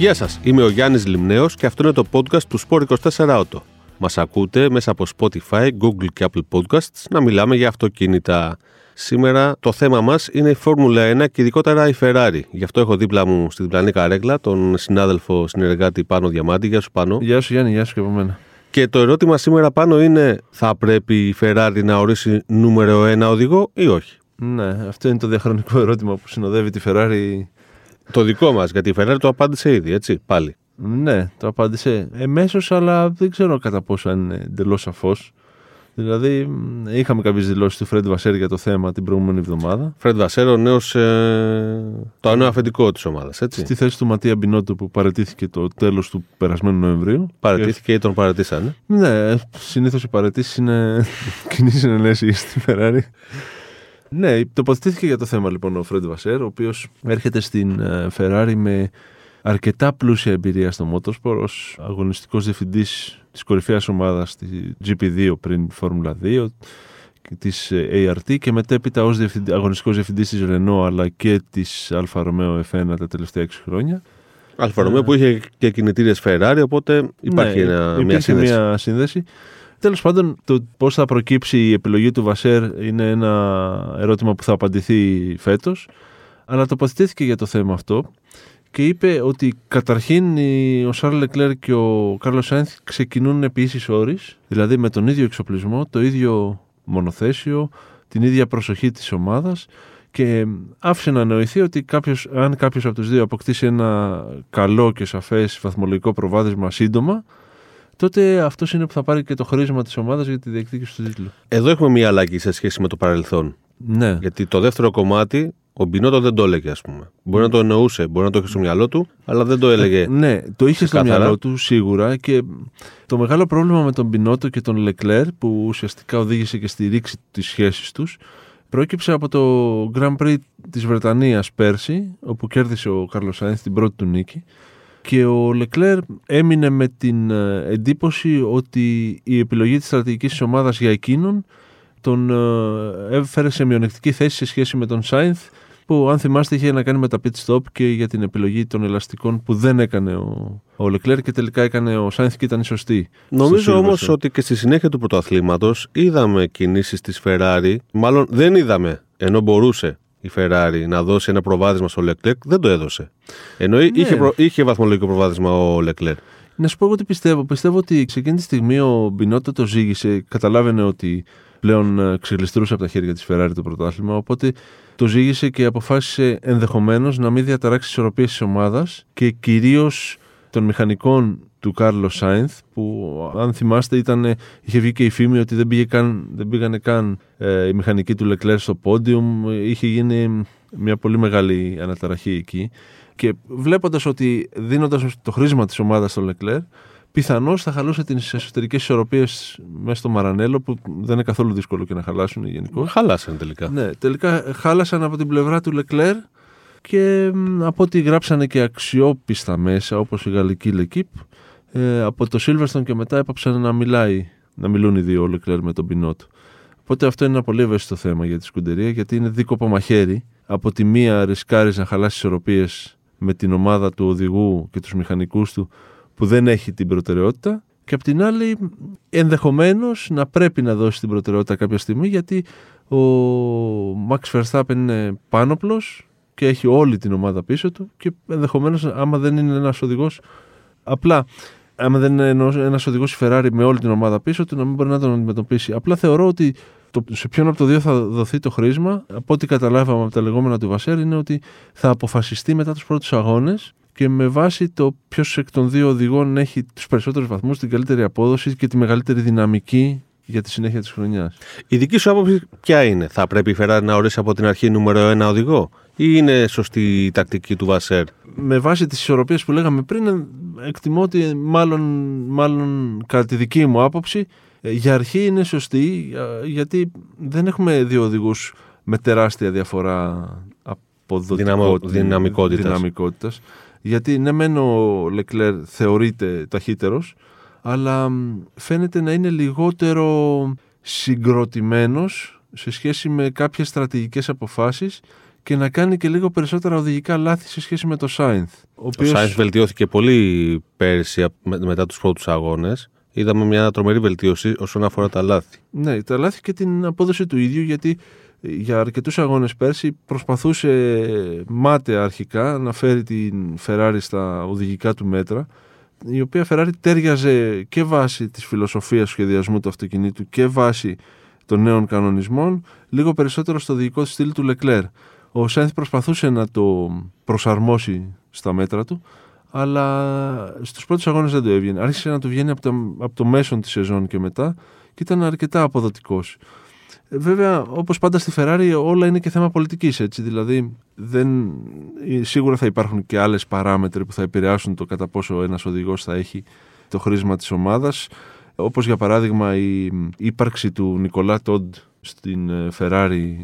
Γεια σας, είμαι ο Γιάννης Λιμνέος και αυτό είναι το podcast του Sport 24 Auto. Μας ακούτε μέσα από Spotify, Google και Apple Podcasts να μιλάμε για αυτοκίνητα. Σήμερα το θέμα μας είναι η Φόρμουλα 1 και ειδικότερα η Ferrari. Γι' αυτό έχω δίπλα μου στην διπλανή καρέκλα τον συνάδελφο συνεργάτη Πάνο Διαμάντη. Γεια σου Πάνο. Γεια σου Γιάννη, γεια σου και από μένα. Και το ερώτημα σήμερα πάνω είναι θα πρέπει η Ferrari να ορίσει νούμερο 1 οδηγό ή όχι; Ναι, αυτό είναι το διαχρονικό ερώτημα που συνοδεύει τη Ferrari. Το δικό μας, γιατί η Ferrari το απάντησε ήδη, έτσι, πάλι. Ναι, το απάντησε εμέσως, αλλά δεν ξέρω κατά πόσο είναι εντελώς σαφώς. Δηλαδή, είχαμε κάποιες δηλώσεις του Φρέντ Βασέρ για το θέμα την προηγούμενη εβδομάδα. Φρέντ Βασέρ, ο νέος. Ε, το νέο αφεντικό της ομάδας, έτσι. Στη θέση του Ματία Μπινότο που παρετήθηκε το τέλος του περασμένου Νοεμβρίου. Παρετήθηκε ή τον παρετήσανε; Ναι, συνήθως οι παρετήσεις είναι κοινή συνενέση στη Ferrari. Ναι, τοποθετήθηκε για το θέμα λοιπόν ο Φρέντ Βασέρ, ο οποίος έρχεται στην ε, Ferrari με αρκετά πλούσια εμπειρία στο Motorsport ως αγωνιστικός διευθυντής της κορυφαίας ομάδας στη GP2 πριν Φόρμουλα 2 της ε, ART και μετέπειτα ως διευθυντή, αγωνιστικός διευθυντής της Renault αλλά και της Alfa Romeo F1 τα τελευταία 6 χρόνια. Alfa Romeo που είχε και κινητήρες Ferrari οπότε υπάρχει ναι, ένα, μια σύνδεση. Μια σύνδεση. Τέλος πάντων, το πώς θα προκύψει η επιλογή του Βασέρ είναι ένα ερώτημα που θα απαντηθεί φέτος. Αλλά τοποθετήθηκε για το θέμα αυτό και είπε ότι καταρχήν ο Σάρλ Λεκλέρ και ο Κάρλος Σάινθ ξεκινούν επί ίσης όρης, δηλαδή με τον ίδιο εξοπλισμό, το ίδιο μονοθέσιο, την ίδια προσοχή της ομάδας και άφησε να νοηθεί ότι κάποιος, αν κάποιος από τους δύο αποκτήσει ένα καλό και σαφές βαθμολογικό προβάδισμα σύντομα, τότε αυτός είναι που θα πάρει και το χρήσμα της ομάδας για τη διεκδίκηση του τίτλου. Εδώ έχουμε μία αλλαγή σε σχέση με το παρελθόν. Ναι. Γιατί το δεύτερο κομμάτι ο Μπινότο δεν το έλεγε, ας πούμε. Μπορεί να το εννοούσε, μπορεί να το είχε στο μυαλό του, αλλά δεν το έλεγε. Ε, ναι, το είχε στο μυαλό του σίγουρα και το μεγάλο πρόβλημα με τον Μπινότο και τον Λεκλέρ, που ουσιαστικά οδήγησε και στη ρήξη της σχέσης τους, πρόκειψε από το Grand Prix της Βρετανίας πέρσι, όπου κέρδισε ο Κάρλο Σάινθ την πρώτη του νίκη. Και ο Λεκλέρ έμεινε με την ε, εντύπωση ότι η επιλογή της στρατηγικής της ομάδας για εκείνον τον ε, έφερε σε μειονεκτική θέση σε σχέση με τον Σάινθ που αν θυμάστε είχε να κάνει με τα pit stop και για την επιλογή των ελαστικών που δεν έκανε ο, ο Λεκλέρ και τελικά έκανε ο Σάινθ και ήταν σωστή. Νομίζω όμως ότι και στη συνέχεια του πρωτοαθλήματο είδαμε κινήσεις της Ferrari, μάλλον δεν είδαμε, ενώ μπορούσε η Ferrari να δώσει ένα προβάδισμα στο Leclerc, δεν το έδωσε. Ενώ ναι. είχε, προ, είχε βαθμολογικό προβάδισμα ο Leclerc. Να σου πω εγώ τι πιστεύω. Πιστεύω ότι σε εκείνη τη στιγμή ο Μπινότο το ζήγησε, καταλάβαινε ότι πλέον ε, ξελιστρούσε από τα χέρια της Ferrari το πρωτάθλημα. Οπότε το ζήγησε και αποφάσισε ενδεχομένως να μην διαταράξει τις ισορροπίες της ομάδας και κυρίως των μηχανικών του Κάρλος Σάινθ, που αν θυμάστε ήταν, είχε βγει και η φήμη ότι δεν, πήγε καν, δεν πήγανε καν ε, η μηχανική του Λεκλέρ στο πόντιουμ. Είχε γίνει μια πολύ μεγάλη αναταραχή εκεί. Και βλέποντας ότι δίνοντας το χρήσμα της ομάδας στο Λεκλέρ, πιθανώς θα χαλούσε τις εσωτερικές ισορροπίες μέσα στο Μαρανέλο, που δεν είναι καθόλου δύσκολο και να χαλάσουν γενικώς. Χάλασαν τελικά. Ναι, τελικά χάλασαν από την πλευρά του Λεκλέρ και από ό,τι γράψανε και αξιόπιστα μέσα, όπως η γαλλική Λεκύπ, ε, από το Σίλβερστον και μετά έπαψαν να μιλάει, να μιλούν οι δύο ο Λεκλέρ με τον Πινότ. Οπότε αυτό είναι ένα πολύ ευαίσθητο θέμα για τη σκουντερία, γιατί είναι δίκοπο μαχαίρι. Από τη μία ρισκάρεις να χαλάσεις ισορροπίες με την ομάδα του οδηγού και τους μηχανικούς του που δεν έχει την προτεραιότητα και απ' την άλλη ενδεχομένως να πρέπει να δώσει την προτεραιότητα κάποια στιγμή γιατί ο Max Verstappen είναι πάνωπλος και έχει όλη την ομάδα πίσω του και ενδεχομένως άμα δεν είναι ένας οδηγός απλά άμα δεν είναι ένας οδηγός η Ferrari με όλη την ομάδα πίσω του να μην μπορεί να τον αντιμετωπίσει. Απλά θεωρώ ότι το, σε ποιον από το δύο θα δοθεί το χρήσμα, από ό,τι καταλάβαμε από τα λεγόμενα του Βασέρ, είναι ότι θα αποφασιστεί μετά τους πρώτους αγώνες και με βάση το ποιος εκ των δύο οδηγών έχει τους περισσότερους βαθμούς, την καλύτερη απόδοση και τη μεγαλύτερη δυναμική για τη συνέχεια της χρονιάς. Η δική σου άποψη ποια είναι, Θα πρέπει η Ferrari να ορίσει από την αρχή νούμερο ένα οδηγό, ή είναι σωστή η τακτική του Βασέρ; Με βάση τις ισορροπίες που λέγαμε πριν, εκτιμώ ότι μάλλον, μάλλον κατά τη δική μου άποψη για αρχή είναι σωστή, γιατί δεν έχουμε δύο οδηγούς με τεράστια διαφορά δυναμικότητας. δυναμικότητας γιατί ναι μεν ο Λεκλέρ θεωρείται ταχύτερος αλλά φαίνεται να είναι λιγότερο συγκροτημένος σε σχέση με κάποιες στρατηγικές αποφάσεις και να κάνει και λίγο περισσότερα οδηγικά λάθη σε σχέση με το Σάινθ. Ο, ο Σάινθ βελτιώθηκε πολύ πέρσι μετά τους πρώτους αγώνες. Είδαμε μια τρομερή βελτίωση όσον αφορά τα λάθη. Ναι, τα λάθη και την απόδοση του ίδιου, γιατί για αρκετούς αγώνες πέρσι προσπαθούσε μάταια αρχικά να φέρει την Ferrari στα οδηγικά του μέτρα η οποία Ferrari τέριαζε και βάσει της φιλοσοφίας του σχεδιασμού του αυτοκινήτου και βάσει των νέων κανονισμών λίγο περισσότερο στο οδηγικό στυλ του Leclerc. Ο Σένθ προσπαθούσε να το προσαρμόσει στα μέτρα του αλλά στους πρώτους αγώνες δεν το έβγαινε. Άρχισε να του βγαίνει από το, από το μέσο της σεζόν και μετά και ήταν αρκετά αποδοτικός. Βέβαια, όπως πάντα στη Ferrari όλα είναι και θέμα πολιτικής, έτσι. Δηλαδή, δεν, σίγουρα θα υπάρχουν και άλλες παράμετροι που θα επηρεάσουν το κατά πόσο ένας οδηγός θα έχει το χρήσμα της ομάδας. Όπως για παράδειγμα η ύπαρξη του Νικολά Τόντ στην ε, Ferrari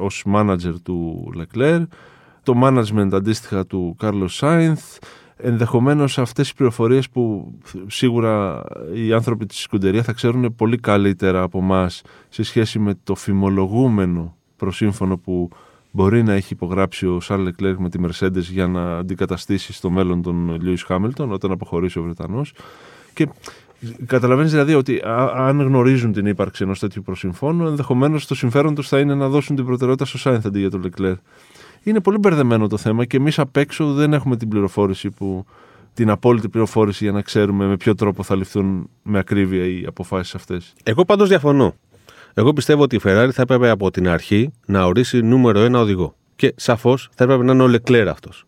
ως manager του Leclerc, το management αντίστοιχα του Carlos Sainz, ενδεχομένως αυτές οι πληροφορίες που σίγουρα οι άνθρωποι της Σκουντερία θα ξέρουν πολύ καλύτερα από εμά σε σχέση με το φημολογούμενο προσύμφωνο που μπορεί να έχει υπογράψει ο Σάρλ Λεκλέρ με τη Mercedes για να αντικαταστήσει στο μέλλον τον Λιούις Χάμιλτον όταν αποχωρήσει ο Βρετανός. Και Καταλαβαίνεις δηλαδή ότι αν γνωρίζουν την ύπαρξη ενός τέτοιου προσυμφώνου, ενδεχομένως το συμφέρον τους θα είναι να δώσουν την προτεραιότητα στο Σάινθ αντί για τον Λεκλέρ είναι πολύ μπερδεμένο το θέμα και εμείς απ' έξω δεν έχουμε την πληροφόρηση που την απόλυτη πληροφόρηση για να ξέρουμε με ποιο τρόπο θα ληφθούν με ακρίβεια οι αποφάσεις αυτές. Εγώ πάντως διαφωνώ. Εγώ πιστεύω ότι η Ferrari θα έπρεπε από την αρχή να ορίσει νούμερο ένα οδηγό. Και σαφώς θα έπρεπε να είναι ο Λεκλέρ αυτός.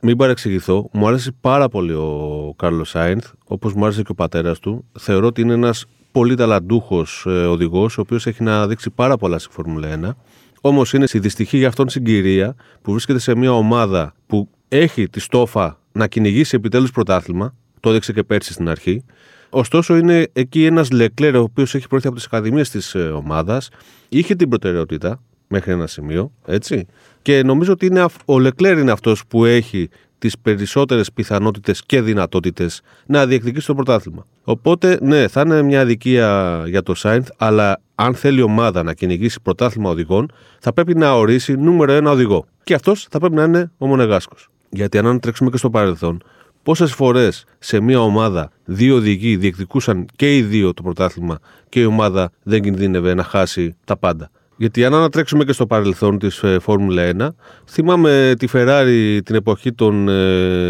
Μην παρεξηγηθώ, μου άρεσε πάρα πολύ ο Κάρλος Σάινθ, όπως μου άρεσε και ο πατέρας του. Θεωρώ ότι είναι ένας πολύ ταλαντούχος ε, οδηγός, ο οποίος έχει να δείξει πάρα πολλά στη Φόρμουλα 1. Όμως είναι στη δυστυχή για αυτόν συγκυρία που βρίσκεται σε μια ομάδα που έχει τη στόφα να κυνηγήσει επιτέλους πρωτάθλημα. Το έδειξε και πέρσι στην αρχή. Ωστόσο, είναι εκεί ένας Λεκλέρ, ο οποίος έχει προέρχεται από τις ακαδημίες της ε, ομάδας. Είχε την προτεραιότητα μέχρι ένα σημείο, έτσι. Και νομίζω ότι είναι, ο Λεκλέρ είναι αυτός που έχει τις περισσότερες πιθανότητες και δυνατότητες να διεκδικήσει το πρωτάθλημα. Οπότε, ναι, θα είναι μια αδικία για το Σάινθ, αλλά αν θέλει η ομάδα να κυνηγήσει πρωτάθλημα οδηγών, θα πρέπει να ορίσει νούμερο ένα οδηγό. Και αυτός θα πρέπει να είναι ο Μονεγάσκος. Γιατί αν τρέξουμε και στο παρελθόν, πόσες φορές σε μια ομάδα δύο οδηγοί διεκδικούσαν και οι δύο το πρωτάθλημα και η ομάδα δεν κινδύνευε να χάσει τα πάντα. Γιατί αν ανατρέξουμε και στο παρελθόν της ε, Φόρμουλα 1, θυμάμαι τη Ferrari την εποχή των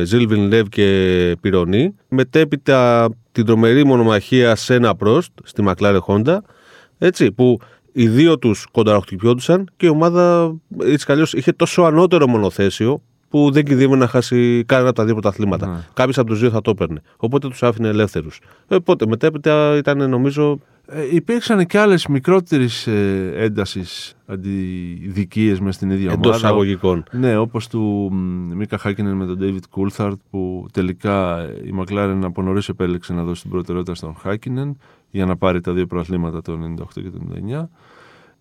Ζιλβιν Λεβ και Πυρονί, μετέπειτα την τρομερή μονομαχία Σένα Πρόστ στη McLaren Honda, έτσι, που οι δύο τους κονταροχτυπιόντουσαν και η ομάδα έτσι κι είχε τόσο ανώτερο μονοθέσιο που δεν κινδύνευε να χάσει κανένα από τα δύο πρωταθλήματα. Ναι. Κάποιος από τους δύο θα το έπαιρνε. Οπότε τους άφηνε ελεύθερους. Οπότε μετέπειτα ήταν νομίζω ε, υπήρξαν και άλλες μικρότερη ε, έντασης αντιδικίες μες στην ίδια ομάδα. Εντό αγωγικών. Ναι, όπως του Μίκα Χάκινεν με τον David Κούλθαρτ, που τελικά η McLaren από νωρίς επέλεξε να δώσει την προτεραιότητα στον Χάκινεν για να πάρει τα δύο προαθλήματα το 98 και το 99.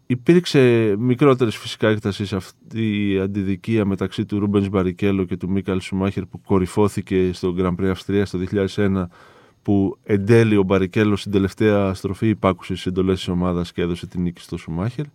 Υπήρξε μικρότερης φυσικά έκτασης σε αυτή η αντιδικία μεταξύ του Ρούμπενς Μπαρικέλο και του Μίκαλ Σουμάχερ που κορυφώθηκε στο Grand Prix Αυστρίας το 2001 που εν τέλει ο Μπαρικέλο στην τελευταία στροφή υπάκουσε στις εντολές της ομάδας και έδωσε την νίκη στο Σουμάχερ.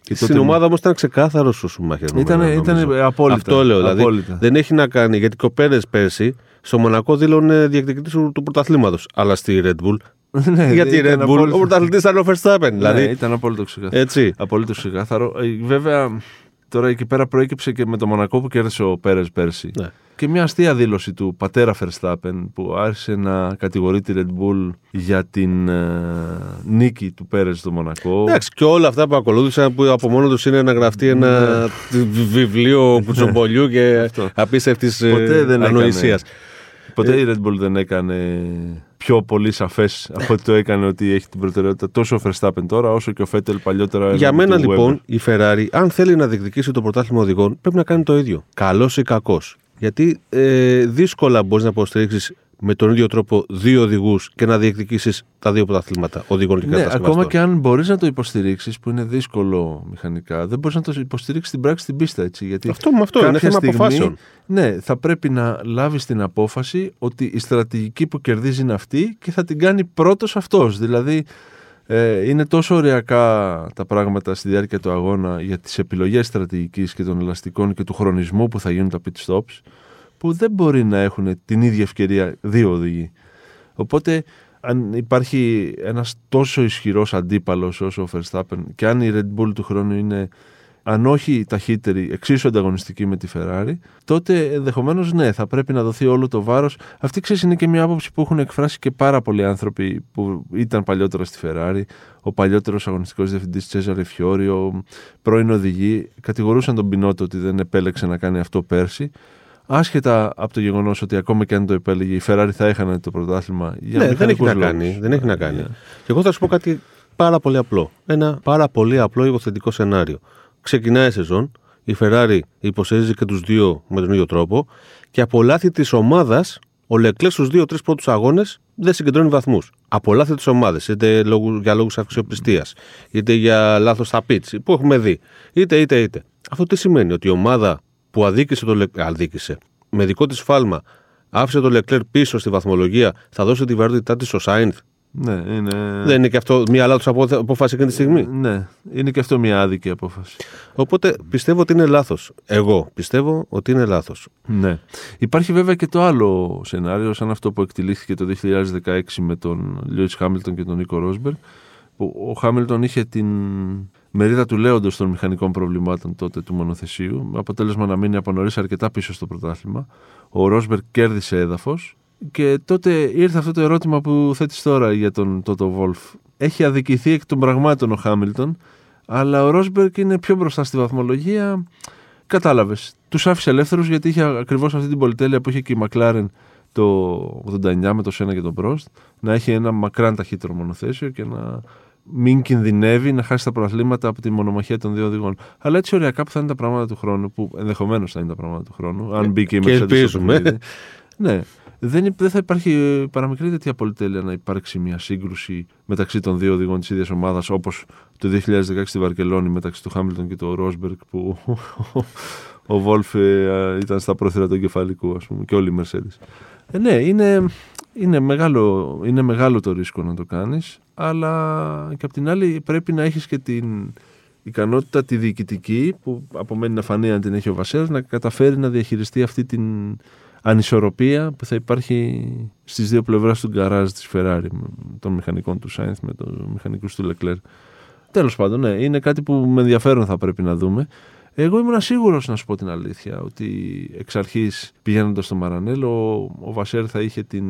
Και στην ομάδα όμως ήταν ξεκάθαρος ο Σουμάχερ. Ήταν, ήταν απόλυτα. Αυτό λέω. Δηλαδή, απόλυτα. δεν έχει να κάνει γιατί και ο Πέρε πέρσι στο Μονακό δήλωνε διεκδικητής του, του πρωταθλήματος. Αλλά στη Red Bull ναι, γιατί η Red Bull, απόλυτα... ο πρωταθλητής ήταν ο Verstappen. Δηλαδή. Ναι, ήταν απόλυτο ξεκάθαρο. Έτσι. Απόλυτο ξεκάθαρο. Ε, βέβαια, τώρα εκεί πέρα προέκυψε και με το Μονακό που κέρδισε ο Πέρες πέρσι. Ναι και μια αστεία δήλωση του πατέρα Verstappen που άρχισε να κατηγορεί τη Red Bull για την ε, νίκη του Πέρες στο Μονακό. Εντάξει, και όλα αυτά που ακολούθησαν που από μόνο τους είναι να γραφτεί ένα ναι. βιβλίο κουτσομπολιού και απίστευτης ε, ανοησίας. Ποτέ η Red Bull δεν έκανε πιο πολύ σαφές από ότι το έκανε ότι έχει την προτεραιότητα τόσο ο Verstappen τώρα όσο και ο Φέτελ παλιότερα. Για μένα λοιπόν η Ferrari, αν θέλει να διεκδικήσει το πρωτάθλημα οδηγών, πρέπει να κάνει το ίδιο. Καλός ή κακός. Γιατί ε, δύσκολα μπορείς να υποστηρίξεις με τον ίδιο τρόπο δύο οδηγούς και να διεκδικήσεις τα δύο πρωταθλήματα οδηγών και ναι, Ακόμα και αν μπορείς να το υποστηρίξεις, που είναι δύσκολο μηχανικά, δεν μπορείς να το υποστηρίξεις στην πράξη στην πίστα. Έτσι, γιατί αυτό με αυτό είναι θέμα στιγμή, αποφάσεων. Ναι, θα πρέπει να λάβεις την απόφαση ότι η στρατηγική που κερδίζει είναι αυτή και θα την κάνει πρώτος αυτός. Δηλαδή, Ε, είναι τόσο ωριακά τα πράγματα στη διάρκεια του αγώνα για τις επιλογές στρατηγικής και των ελαστικών και του χρονισμού που θα γίνουν τα pit stops που δεν μπορεί να έχουν την ίδια ευκαιρία δύο οδηγοί. Οπότε αν υπάρχει ένας τόσο ισχυρός αντίπαλος όσο ο Verstappen και αν η Red Bull του χρόνου είναι αν όχι ταχύτερη, εξίσου ανταγωνιστική με τη Ferrari, τότε ενδεχομένως ναι, θα πρέπει να δοθεί όλο το βάρος. Αυτή ξέρεις είναι και μια άποψη που έχουν εκφράσει και πάρα πολλοί άνθρωποι που ήταν παλιότερα στη Ferrari. Ο παλιότερος αγωνιστικός διευθυντής Τσέζαρε Φιόρι, ο πρώην οδηγοί, κατηγορούσαν τον Πινότο ότι δεν επέλεξε να κάνει αυτό πέρσι. Άσχετα από το γεγονός ότι ακόμα και αν το επέλεγε, η Ferrari θα έχανε το πρωτάθλημα. Για ναι, δεν έχει, να κάνει, δεν έχει να κάνει. Yeah. Και εγώ θα σου πω κάτι πάρα πολύ απλό. Ένα πάρα πολύ απλό υποθετικό σενάριο ξεκινάει η σεζόν, η Ferrari υποστηρίζει και τους δύο με τον ίδιο τρόπο και από λάθη της ομάδας ο Λεκλέ στους δύο-τρεις πρώτους αγώνες δεν συγκεντρώνει βαθμούς. Από λάθη της ομάδας, είτε για λόγους αξιοπιστίας, είτε για λάθος στα πίτση, που έχουμε δει. Είτε, είτε, είτε. Αυτό τι σημαίνει, ότι η ομάδα που αδίκησε το Λεκλέρ, αδίκησε, με δικό της φάλμα, άφησε το Λεκλέρ πίσω στη βαθμολογία, θα δώσει τη βαρύτητά της στο Σάινθ ναι, είναι... Δεν είναι και αυτό μια λάθος απόφαση εκείνη τη στιγμή. Ναι, είναι και αυτό μια άδικη απόφαση. Οπότε πιστεύω ότι είναι λάθος. Εγώ πιστεύω ότι είναι λάθος. Ναι. Υπάρχει βέβαια και το άλλο σενάριο, σαν αυτό που εκτελήθηκε το 2016 με τον Λιούι Χάμιλτον και τον Νίκο Ρόσμπερ. Που ο Χάμιλτον είχε την μερίδα του λέοντος των μηχανικών προβλημάτων τότε του μονοθεσίου, με αποτέλεσμα να μείνει από νωρίς αρκετά πίσω στο πρωτάθλημα. Ο Ρόσμπερ κέρδισε έδαφος και τότε ήρθε αυτό το ερώτημα που θέτεις τώρα για τον Τότο Βόλφ. Έχει αδικηθεί εκ των πραγμάτων ο Χάμιλτον, αλλά ο Ρόσμπεργκ είναι πιο μπροστά στη βαθμολογία. Κατάλαβες. Τους άφησε ελεύθερους γιατί είχε ακριβώς αυτή την πολυτέλεια που είχε και η Μακλάρεν το 89 με το Σένα και τον Πρόστ. Να έχει ένα μακράν ταχύτερο μονοθέσιο και να μην κινδυνεύει να χάσει τα προαθλήματα από τη μονομαχία των δύο οδηγών. Αλλά έτσι ωριακά που θα είναι τα πράγματα του χρόνου, που ενδεχομένως θα είναι τα πράγματα του χρόνου, αν μπήκε η Mercedes. Ναι, δεν, δεν θα υπάρχει παραμικρή τέτοια πολυτέλεια να υπάρξει μια σύγκρουση μεταξύ των δύο οδηγών της ίδιας ομάδας όπως το 2016 στη Βαρκελόνη μεταξύ του Χάμιλτον και του Ρόσμπεργκ που ο Βόλφ ε, ήταν στα πρόθυρα του εγκεφαλικού ας πούμε, και όλοι οι Mercedes. Ε, ναι, είναι, είναι, μεγάλο, είναι μεγάλο το ρίσκο να το κάνεις αλλά και απ' την άλλη πρέπει να έχεις και την ικανότητα τη διοικητική που απομένει να φανεί αν την έχει ο Βασέρας να καταφέρει να διαχειριστεί αυτή την ανισορροπία που θα υπάρχει στις δύο πλευράς του γκαράζ της Ferrari των μηχανικών του Σάινθ με των μηχανικούς του Leclerc. Τέλος πάντων, ναι, είναι κάτι που με ενδιαφέρον θα πρέπει να δούμε. Εγώ ήμουν σίγουρος να σου πω την αλήθεια ότι εξ αρχής πηγαίνοντας στο Μαρανέλ, ο, ο Βασέρ θα είχε την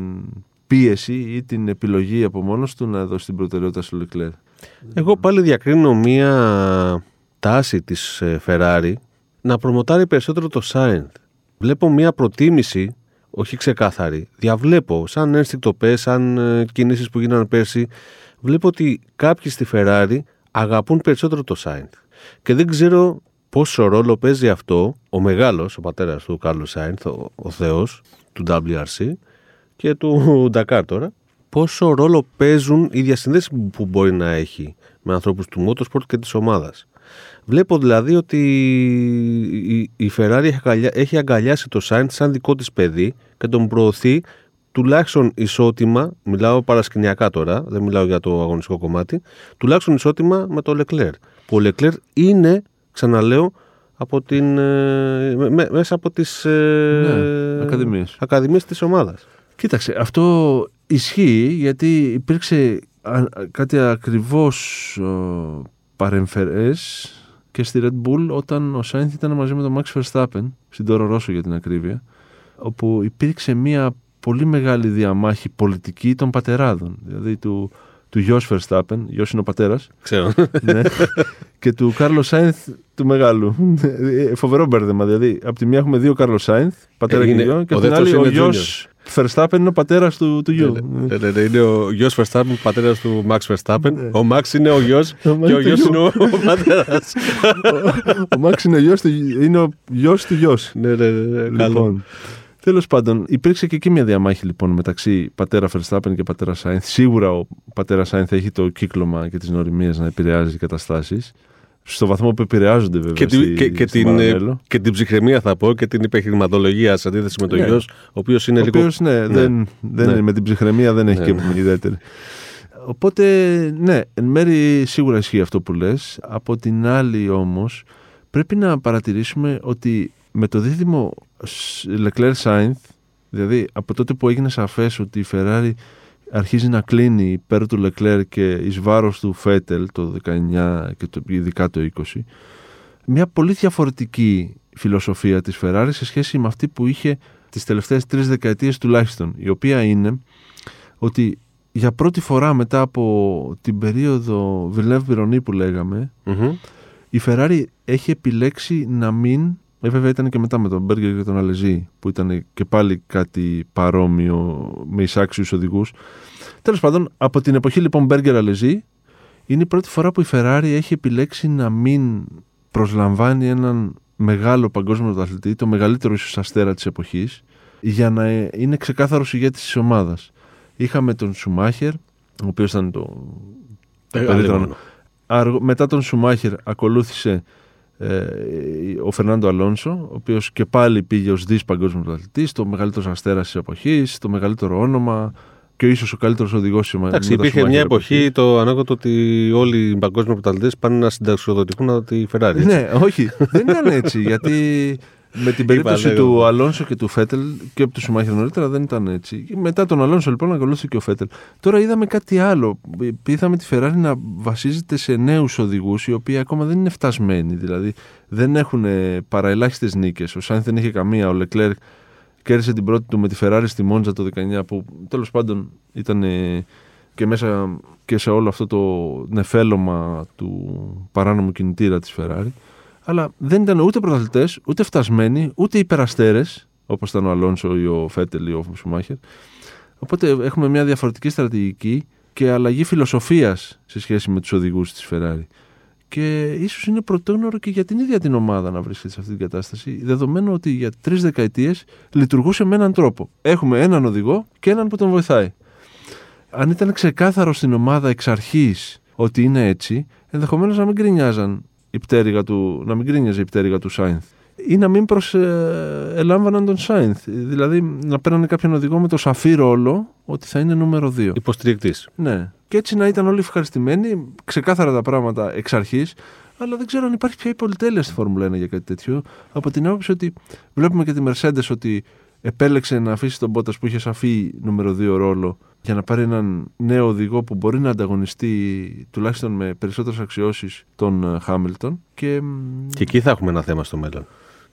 πίεση ή την επιλογή από μόνος του να δώσει την προτεραιότητα στο Leclerc. Εγώ πάλι διακρίνω μία τάση της ε, Ferrari να προμοτάρει περισσότερο το Σάινθ βλέπω μια προτίμηση, όχι ξεκάθαρη, διαβλέπω σαν ένστικτο πε, σαν ε, κινήσεις που γίνανε πέρσι, βλέπω ότι κάποιοι στη Ferrari αγαπούν περισσότερο το Σάινθ. Και δεν ξέρω πόσο ρόλο παίζει αυτό ο μεγάλος, ο πατέρας του Κάρλου Σάινθ, ο, ο θεός του WRC και του Ντακάρ τώρα, πόσο ρόλο παίζουν οι διασυνδέσεις που μπορεί να έχει με ανθρώπους του Motorsport και της ομάδας. Βλέπω δηλαδή ότι η Ferrari έχει αγκαλιάσει το Sainz σαν δικό της παιδί και τον προωθεί τουλάχιστον ισότιμα, μιλάω παρασκηνιακά τώρα, δεν μιλάω για το αγωνιστικό κομμάτι, τουλάχιστον ισότιμα με το Leclerc. Που ο Leclerc είναι, ξαναλέω, από την, ε, μέσα από τις ε, ναι, ακαδημίες. ακαδημίες της ομάδας. Κοίταξε, αυτό ισχύει γιατί υπήρξε κάτι ακριβώς παρεμφερές και στη Red Bull όταν ο Σάινθ ήταν μαζί με τον Max Verstappen, στην Τόρο Ρώσο για την ακρίβεια, όπου υπήρξε μια πολύ μεγάλη διαμάχη πολιτική των πατεράδων. Δηλαδή του, του Γιώργου Verstappen, Γιώργο είναι ο πατέρας. Ξέρω. Ναι, και του Κάρλο Σάινθ του μεγάλου. Ε, φοβερό μπέρδεμα. Δηλαδή, από τη μία έχουμε δύο Κάρλο Σάινθ, πατέρα και γιο, και από την άλλη ο Γιώργο Verstappen είναι ο πατέρας του, του γιου. Ναι, ναι, ναι, είναι ο γιο Verstappen, πατέρας του Max Verstappen. Ο Max είναι ο γιος και ο γιος είναι ο πατέρας. Ο Max είναι ο γιος του γιος. Ναι, ναι, ναι. Λοιπόν, Τέλος πάντων, υπήρξε και εκεί μια διαμάχη λοιπόν μεταξύ πατέρα Verstappen και πατέρα Σάινθ. Σίγουρα ο πατέρας Σάινθ έχει το κύκλωμα και τις νοημίες να επηρεάζει καταστάσεις στο βαθμό που επηρεάζονται βέβαια. Και, στη, και, και, την, και την ψυχραιμία θα πω και την επιχειρηματολογία σε αντίθεση με τον ναι. γιος, ο οποίος είναι ο λίγο. Οποίος, ναι, ναι, δεν, δεν ναι. με την ψυχραιμία δεν έχει ναι. και ιδιαίτερη. Οπότε, ναι, εν μέρει σίγουρα ισχύει αυτό που λες. Από την άλλη όμως, πρέπει να παρατηρήσουμε ότι με το δίδυμο Leclerc Sainz, δηλαδή από τότε που έγινε σαφές ότι η Ferrari αρχίζει να κλείνει υπέρ του Leclerc και εις βάρος του Φέτελ το 19 και το, ειδικά το 20, μια πολύ διαφορετική φιλοσοφία της Ferrari σε σχέση με αυτή που είχε τις τελευταίες τρεις δεκαετίες τουλάχιστον, η οποία είναι ότι για πρώτη φορά μετά από την περίοδο Βιλνεύ Πυρονή που λεγαμε η Ferrari έχει επιλέξει να μην ε, βέβαια ήταν και μετά με τον Μπέργκερ και τον Αλεζή που ήταν και πάλι κάτι παρόμοιο με εισάξιους οδηγούς. Τέλος πάντων, από την εποχή λοιπόν Μπέργκερ Αλεζή είναι η πρώτη φορά που η Ferrari έχει επιλέξει να μην προσλαμβάνει έναν μεγάλο παγκόσμιο πρωταθλητή, το μεγαλύτερο ίσως αστέρα της εποχής, για να είναι ξεκάθαρος ηγέτης της ομάδας. Είχαμε τον Σουμάχερ, ο οποίος ήταν το... Ε, μετά τον Σουμάχερ ακολούθησε ε, ο Φερνάντο Αλόνσο, ο οποίος και πάλι πήγε ως δις παγκόσμιος πρωταθλητής, το μεγαλύτερος αστέρας της εποχής, το μεγαλύτερο όνομα και ίσως ο καλύτερος οδηγός τη ομάδα. Εντάξει, υπήρχε μια εποχή το ανέκδοτο ότι όλοι οι παγκόσμιοι πρωταθλητές πάνε να συνταξιοδοτηθούν τη Ferrari. Ναι, όχι, δεν ήταν έτσι. γιατί με την περίπτωση του Αλόνσο και του Φέτελ και από τους Σουμάχερ νωρίτερα δεν ήταν έτσι. Μετά τον Αλόνσο λοιπόν ακολούθησε και ο Φέτελ. Τώρα είδαμε κάτι άλλο. Είδαμε τη Ferrari να βασίζεται σε νέους οδηγούς οι οποίοι ακόμα δεν είναι φτασμένοι. Δηλαδή δεν έχουν παρά ελάχιστες νίκες. Ο Σάινθ δεν είχε καμία. Ο Λεκλέρ κέρδισε την πρώτη του με τη Ferrari στη Μόντζα το 19 που τέλος πάντων ήταν και μέσα και σε όλο αυτό το νεφέλωμα του παράνομου κινητήρα της Ferrari αλλά δεν ήταν ούτε πρωταθλητές, ούτε φτασμένοι, ούτε υπεραστέρες, όπως ήταν ο Αλόνσο ή ο Φέτελ ή ο Σουμάχερ. Οπότε έχουμε μια διαφορετική στρατηγική και αλλαγή φιλοσοφίας σε σχέση με τους οδηγούς της Ferrari. Και ίσως είναι πρωτόγνωρο και για την ίδια την ομάδα να βρίσκεται σε αυτή την κατάσταση, δεδομένου ότι για τρεις δεκαετίες λειτουργούσε με έναν τρόπο. Έχουμε έναν οδηγό και έναν που τον βοηθάει. Αν ήταν ξεκάθαρο στην ομάδα εξ αρχής ότι είναι έτσι, ενδεχομένως να μην γκρινιάζαν η πτέρυγα του, να μην κρίνιαζε η πτέρυγα του Σάινθ ή να μην προσελάμβαναν τον Σάινθ. Δηλαδή να παίρνανε κάποιον οδηγό με το σαφή ρόλο ότι θα είναι νούμερο 2. Υποστηρικτής. Ναι. Και έτσι να ήταν όλοι ευχαριστημένοι, ξεκάθαρα τα πράγματα εξ αρχής, αλλά δεν ξέρω αν υπάρχει πια η πολυτέλεια στη Φόρμουλα 1 για κάτι τέτοιο. Από την άποψη ότι βλέπουμε και τη Mercedes ότι επέλεξε να αφήσει τον Μπότα που είχε σαφή νούμερο 2 ρόλο για να πάρει έναν νέο οδηγό που μπορεί να ανταγωνιστεί τουλάχιστον με περισσότερες αξιώσεις τον Χάμιλτον. Και... και εκεί θα έχουμε ένα θέμα στο μέλλον.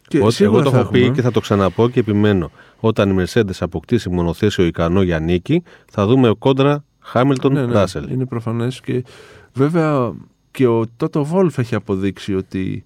Και εγώ το έχω πει και θα το ξαναπώ και επιμένω. Όταν η Mercedes αποκτήσει μονοθέσιο ικανό για νίκη, θα δούμε κόντρα Χάμιλτον ναι, ναι, Είναι προφανές και βέβαια και ο Τότο Βόλφ έχει αποδείξει ότι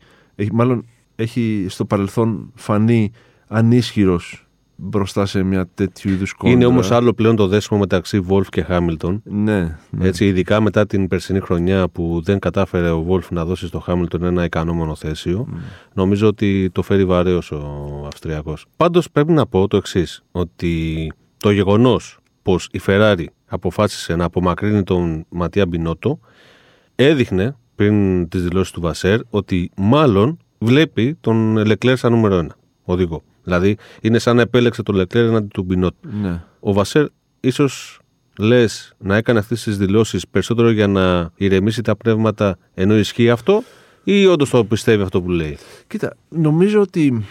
μάλλον έχει στο παρελθόν φανεί ανίσχυρος μπροστά σε μια τέτοιου είδους κόμμα. Είναι όμως άλλο πλέον το δέσιμο μεταξύ Βόλφ και Χάμιλτον. Ναι, ναι. Έτσι, ειδικά μετά την περσινή χρονιά που δεν κατάφερε ο Βόλφ να δώσει στο Χάμιλτον ένα ικανό μονοθέσιο. Mm. Νομίζω ότι το φέρει βαρέως ο Αυστριακός. Πάντως πρέπει να πω το εξής, ότι το γεγονός πως η Ferrari αποφάσισε να απομακρύνει τον Ματία Μπινότο έδειχνε πριν τις δηλώσεις του Βασέρ ότι μάλλον βλέπει τον Λεκλέρ σαν νούμερο ένα οδηγό. Δηλαδή είναι σαν να επέλεξε το Λεκλέρ εναντί του Μπινότ. Ναι. Ο Βασέρ ίσως λες να έκανε αυτές τις δηλώσεις περισσότερο για να ηρεμήσει τα πνεύματα ενώ ισχύει αυτό, ή όντως το πιστεύει αυτό που λέει; Κοίτα, νομίζω ότι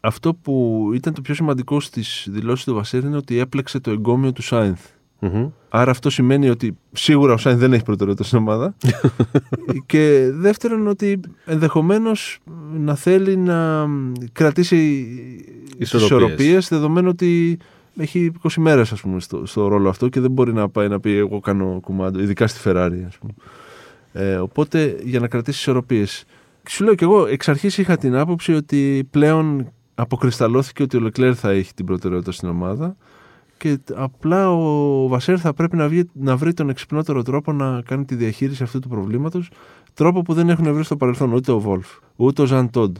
αυτό που ήταν το πιο σημαντικό στις δηλώσεις του Βασέρ είναι ότι έπλεξε το εγκόμιο του Σάινθ. Άρα αυτό σημαίνει ότι σίγουρα ο Σάινθ δεν έχει προτεραιότητα στην ομάδα. και δεύτερον ότι ενδεχομένως να θέλει να κρατήσει ισορροπίες δεδομένου ότι έχει 20 μέρες στο, στο ρόλο αυτό και δεν μπορεί να πάει να πει εγώ κάνω κουμάντο, ειδικά στη Ferrari ας πούμε. Ε, οπότε για να κρατήσει ισορροπίες. Σου λέω και εγώ εξ αρχής είχα την άποψη ότι πλέον αποκρισταλώθηκε ότι ο Λεκλέρ θα έχει την προτεραιότητα στην ομάδα και απλά ο Βασέρ θα πρέπει να, βγει, να βρει τον εξυπνότερο τρόπο να κάνει τη διαχείριση αυτού του προβλήματος. Τρόπο που δεν έχουν βρει στο παρελθόν ούτε ο Βόλφ, ούτε ο Ζαν Τόντ,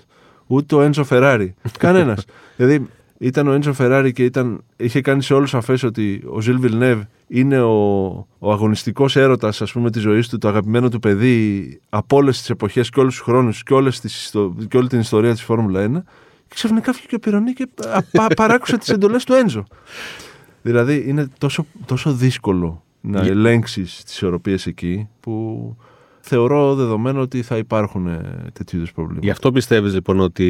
ούτε ο Ένσο Φεράρι. Κανένας. δηλαδή ήταν ο Ένσο Φεράρι και ήταν, είχε κάνει σε όλους σαφέ ότι ο Ζιλ Βιλνεύ είναι ο, ο αγωνιστικός έρωτας της ζωής του, το αγαπημένο του παιδί από όλες τις εποχές και όλους τους χρόνους και, και όλη την ιστορία της Φόρμουλα 1. Και ξαφνικά βγήκε ο Πυρονί και παράκουσε τις εντολές του Ένζο. Δηλαδή είναι τόσο, τόσο δύσκολο να Γι- ελέγξεις τις ισορροπίες εκεί που θεωρώ δεδομένο ότι θα υπάρχουν ε, τέτοιου είδους προβλήματα. Γι' αυτό πιστεύεις λοιπόν ότι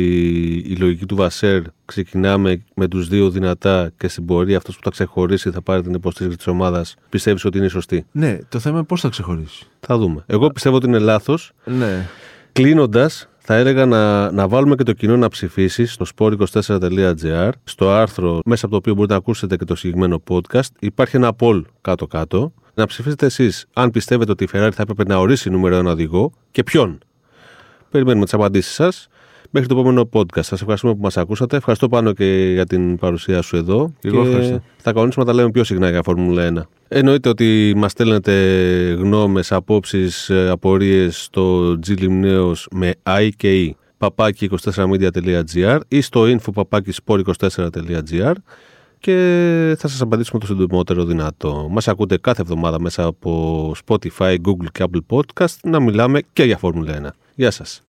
η λογική του Βασέρ ξεκινάμε με τους δύο δυνατά και στην πορεία αυτός που θα ξεχωρίσει θα πάρει την υποστήριξη της ομάδας. Πιστεύεις ότι είναι σωστή; Ναι, το θέμα είναι πώς θα ξεχωρίσει. Θα δούμε. Εγώ πιστεύω ότι είναι λάθος. Ναι. Κλείνοντας, θα έλεγα να, να βάλουμε και το κοινό να ψηφίσει στο sport24.gr. Στο άρθρο, μέσα από το οποίο μπορείτε να ακούσετε και το συγκεκριμένο podcast, υπάρχει ένα poll κάτω-κάτω. Να ψηφίσετε εσείς αν πιστεύετε ότι η Ferrari θα έπρεπε να ορίσει νούμερο ένα οδηγό και ποιον. Περιμένουμε τις απαντήσεις σας. Μέχρι το επόμενο podcast. Σας ευχαριστούμε που μας ακούσατε. Ευχαριστώ πάνω και για την παρουσία σου εδώ. Εγώ και ευχαριστώ. Θα κανονίσουμε να τα λέμε πιο συχνά για Φόρμουλα 1. Εννοείται ότι μας στέλνετε γνώμες, απόψεις, απορίες στο G Limneos με I και E παπάκι 24media.gr ή στο info παπάκι sport24.gr και θα σας απαντήσουμε το συντομότερο δυνατό. Μας ακούτε κάθε εβδομάδα μέσα από Spotify, Google και Apple Podcast να μιλάμε και για Φόρμουλα 1. Γεια σας.